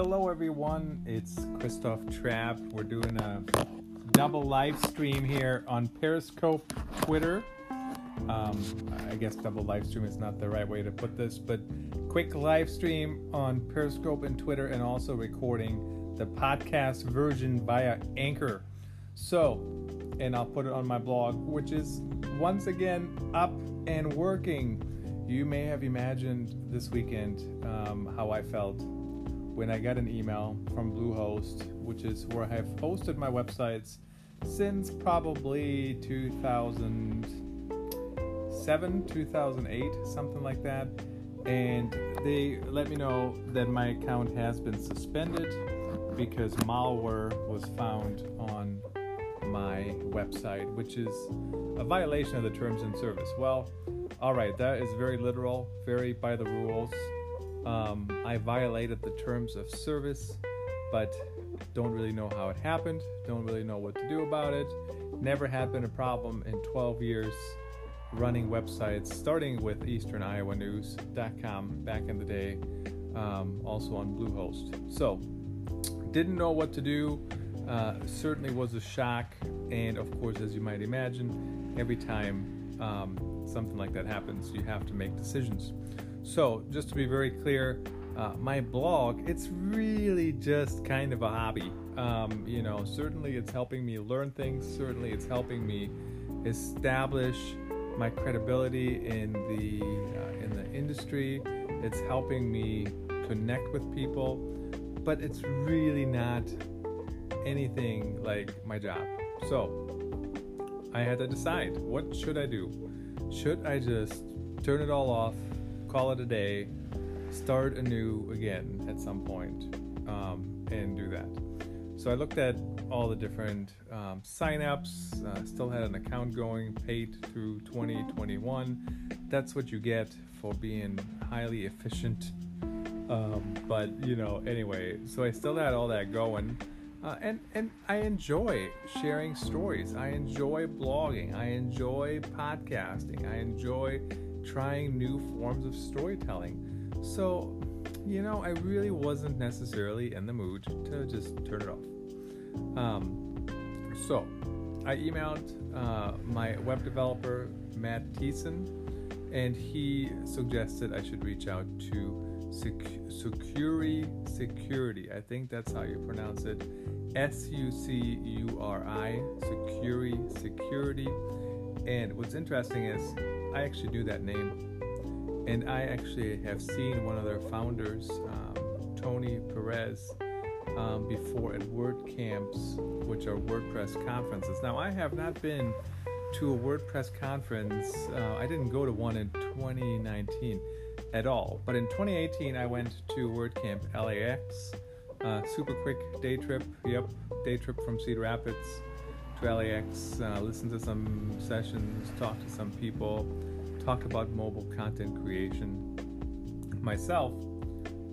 Hello, everyone. It's Christoph Trapp. We're doing a double live stream here on Periscope, Twitter. Um, I guess double live stream is not the right way to put this, but quick live stream on Periscope and Twitter, and also recording the podcast version via Anchor. So, and I'll put it on my blog, which is once again up and working. You may have imagined this weekend um, how I felt when I got an email from Bluehost, which is where I have hosted my websites since probably 2007, 2008, something like that. And they let me know that my account has been suspended because malware was found on my website, which is a violation of the terms and service. Well, all right, that is very literal, very by the rules. Um, I violated the terms of service, but don't really know how it happened, don't really know what to do about it. Never had been a problem in 12 years running websites, starting with EasternIowaNews.com back in the day, um, also on Bluehost. So, didn't know what to do. Uh, certainly was a shock, and of course, as you might imagine, every time um, something like that happens, you have to make decisions. So, just to be very clear, uh, my blog, it's really just kind of a hobby. Um, you know, certainly it's helping me learn things, certainly it's helping me establish my credibility in the uh, in the industry. It's helping me connect with people, but it's really not anything like my job. So I had to decide what should I do? Should I just turn it all off, call it a day, start anew again at some point, um, and do that? So I looked at all the different um, signups, uh, still had an account going, paid through 2021. That's what you get for being highly efficient. Um, but you know, anyway, so I still had all that going. Uh, and and I enjoy sharing stories. I enjoy blogging. I enjoy podcasting. I enjoy trying new forms of storytelling. So, you know, I really wasn't necessarily in the mood to just turn it off. Um, so, I emailed uh, my web developer Matt Thiessen, and he suggested I should reach out to Sucuri Security. I think that's how you pronounce it. S U C U R I, Sucuri Security. And what's interesting is I actually knew that name. And I actually have seen one of their founders, um, Tony Perez, um, before at WordCamps, which are WordPress conferences. Now, I have not been to a WordPress conference, uh, I didn't go to one in 2019 at all. But in 2018, I went to WordCamp LAX. Uh, super quick day trip. Yep, day trip from Cedar Rapids to LAX. Uh, listened to some sessions, talked to some people, talked about mobile content creation. Myself,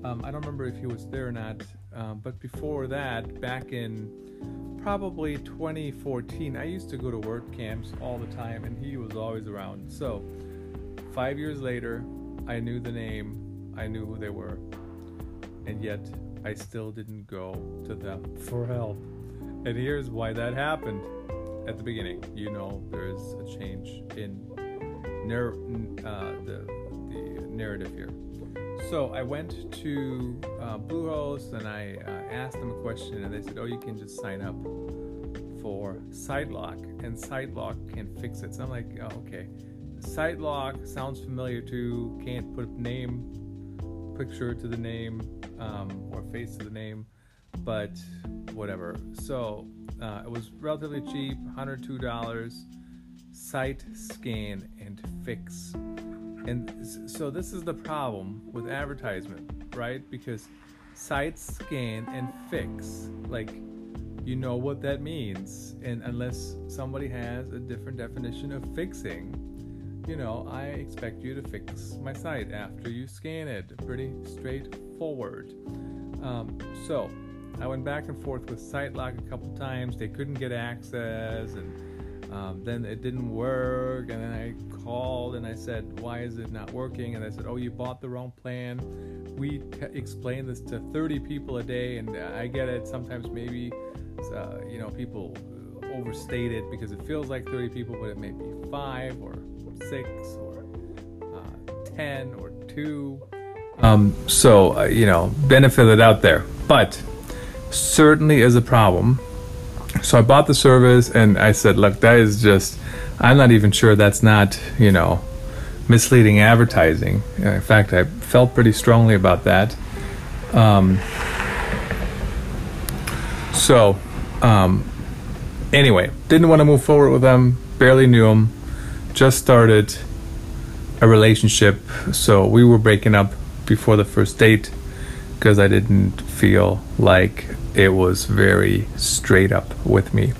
um, I don't remember if he was there or not, um, but before that, back in probably 2014, I used to go to WordCamps all the time, and he was always around. So, five years later, I knew the name, I knew who they were, and yet I still didn't go to them for help. And here's why that happened at the beginning. You know, there's a change in uh, the, the narrative here. So I went to uh, Bluehost and I uh, asked them a question, and they said, "Oh, you can just sign up for SiteLock, and SiteLock can fix it." So I'm like, oh, "Okay." SiteLock sounds familiar too. Can't put name, picture to the name, um, or face to the name, but whatever. So uh, it was relatively cheap, $102. Site scan and fix. And so this is the problem with advertisement, right? Because site scan and fix, like you know what that means. And unless somebody has a different definition of fixing, you know, I expect you to fix my site after you scan it. Pretty straightforward. Um, so I went back and forth with SiteLock a couple times. They couldn't get access, and Um, then it didn't work, and then I called and I said, "Why is it not working?" And I said, "Oh, you bought the wrong plan. We t- explain this to 30 people a day, and I get it. Sometimes maybe, uh, you know, people overstate it because it feels like 30 people, but it may be five or six or uh, 10 or two. Um, so, uh, you know, benefit it out there. But certainly is a problem. So I bought the service and I said, look, that is just, I'm not even sure that's not, you know, misleading advertising. In fact, I felt pretty strongly about that. Um, so, um, anyway, didn't want to move forward with them, barely knew them, just started a relationship. So we were breaking up before the first date because I didn't feel like it was very straight up with me.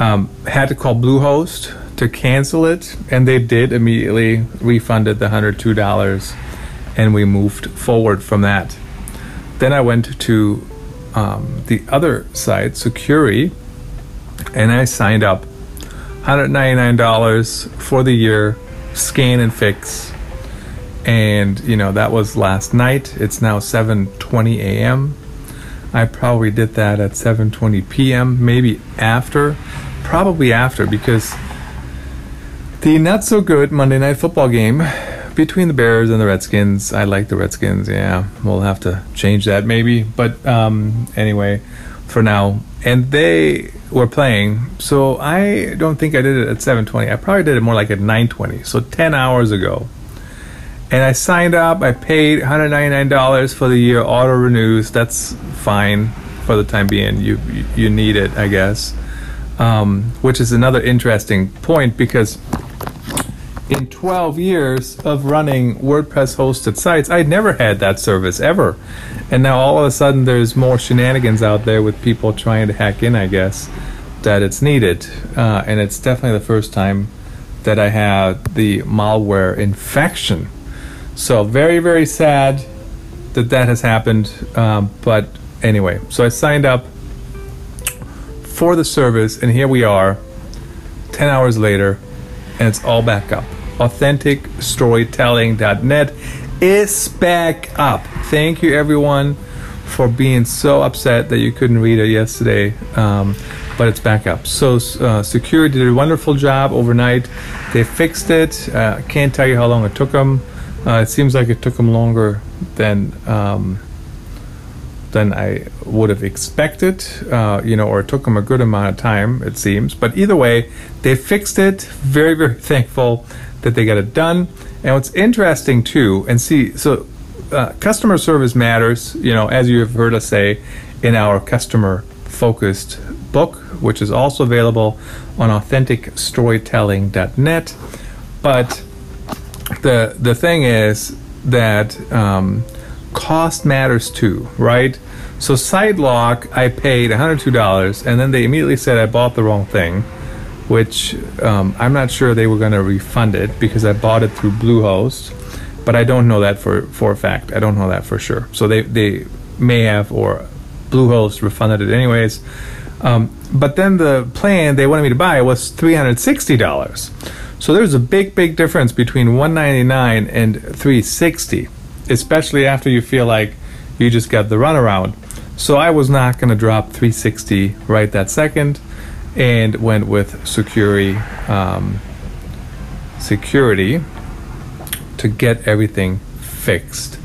Um, had to call Bluehost to cancel it, and they did immediately refunded the $102, and we moved forward from that. Then I went to um, the other site, Sucuri, and I signed up $199 for the year, scan and fix. And you know that was last night. It's now 7:20 a.m. I probably did that at 7:20 p.m. Maybe after, probably after because the not so good Monday night football game between the Bears and the Redskins. I like the Redskins. Yeah, we'll have to change that maybe. But um, anyway, for now, and they were playing. So I don't think I did it at 7:20. I probably did it more like at 9:20. So 10 hours ago. And I signed up. I paid $199 for the year. Auto renews. That's fine for the time being. You you need it, I guess. Um, which is another interesting point because in 12 years of running WordPress hosted sites, I'd never had that service ever. And now all of a sudden there's more shenanigans out there with people trying to hack in, I guess, that it's needed. Uh, and it's definitely the first time that I had the malware infection. So very, very sad that that has happened. Um, but anyway, so I signed up for the service, and here we are, 10 hours later, and it's all back up authenticstorytelling.net is back up. Thank you, everyone, for being so upset that you couldn't read it yesterday. Um, but it's back up. So, uh, Sucuri did a wonderful job overnight. They fixed it. Uh, can't tell you how long it took them. Uh, it seems like it took them longer than um, than I would have expected, uh, you know, or it took them a good amount of time, it seems. But either way, they fixed it. Very, very thankful that they got it done. And what's interesting too, and see, so uh, customer service matters, you know, as you have heard us say in our customer focused book, which is also available on authenticstorytelling.net. But the the thing is that um, cost matters too, right? So SiteLock, I paid $102, and then they immediately said I bought the wrong thing which um, I'm not sure they were going to refund it because I bought it through Bluehost, but I don't know that for, for a fact. I don't know that for sure. So they, they may have, or Bluehost refunded it anyways. Um, but then the plan they wanted me to buy was $360. So there's a big, big difference between 199 and 360, especially after you feel like you just got the runaround. So I was not going to drop 360 right that second and went with Sucuri um, security to get everything fixed.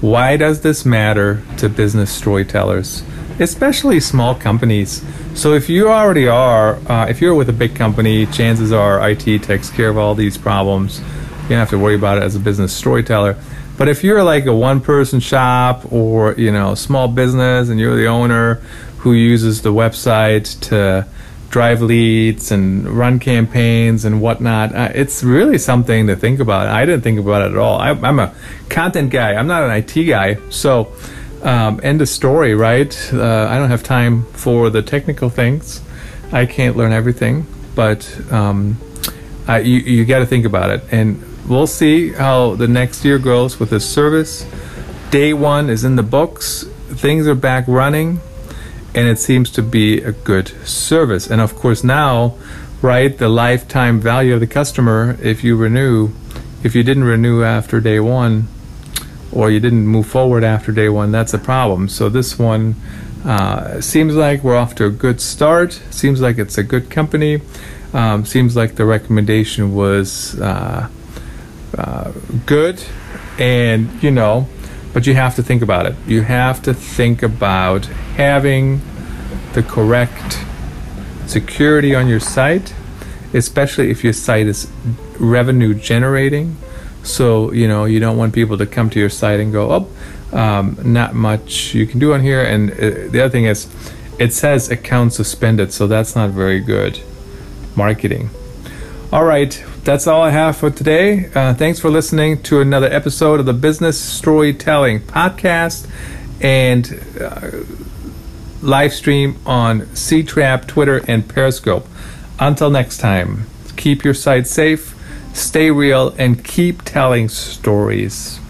Why does this matter to business storytellers, especially small companies? So, if you already are, uh, if you're with a big company, chances are IT takes care of all these problems. You don't have to worry about it as a business storyteller. But if you're like a one-person shop or you know small business and you're the owner, who uses the website to drive leads and run campaigns and whatnot. Uh, it's really something to think about. I didn't think about it at all. I, am a content guy. I'm not an IT guy. So, um, end of story, right? Uh, I don't have time for the technical things. I can't learn everything, but um, I, you, you got to think about it. And we'll see how the next year goes with this service. Day one is in the books. Things are back running and it seems to be a good service. And of course, now, right, the lifetime value of the customer, if you renew, if you didn't renew after day one, or you didn't move forward after day one, that's a problem. So this one uh, seems like we're off to a good start. Seems like it's a good company. Um, seems like the recommendation was uh, uh, good, and you know, but you have to think about it. You have to think about having the correct security on your site, especially if your site is revenue generating. So, you know, you don't want people to come to your site and go, oh, um, not much you can do on here. And uh, the other thing is, it says account suspended, so that's not very good marketing. All right, that's all I have for today. Uh, thanks for listening to another episode of the Business Storytelling Podcast and uh, live stream on Ctrapp, Twitter, and Periscope. Until next time, keep your site safe, stay real, and keep telling stories.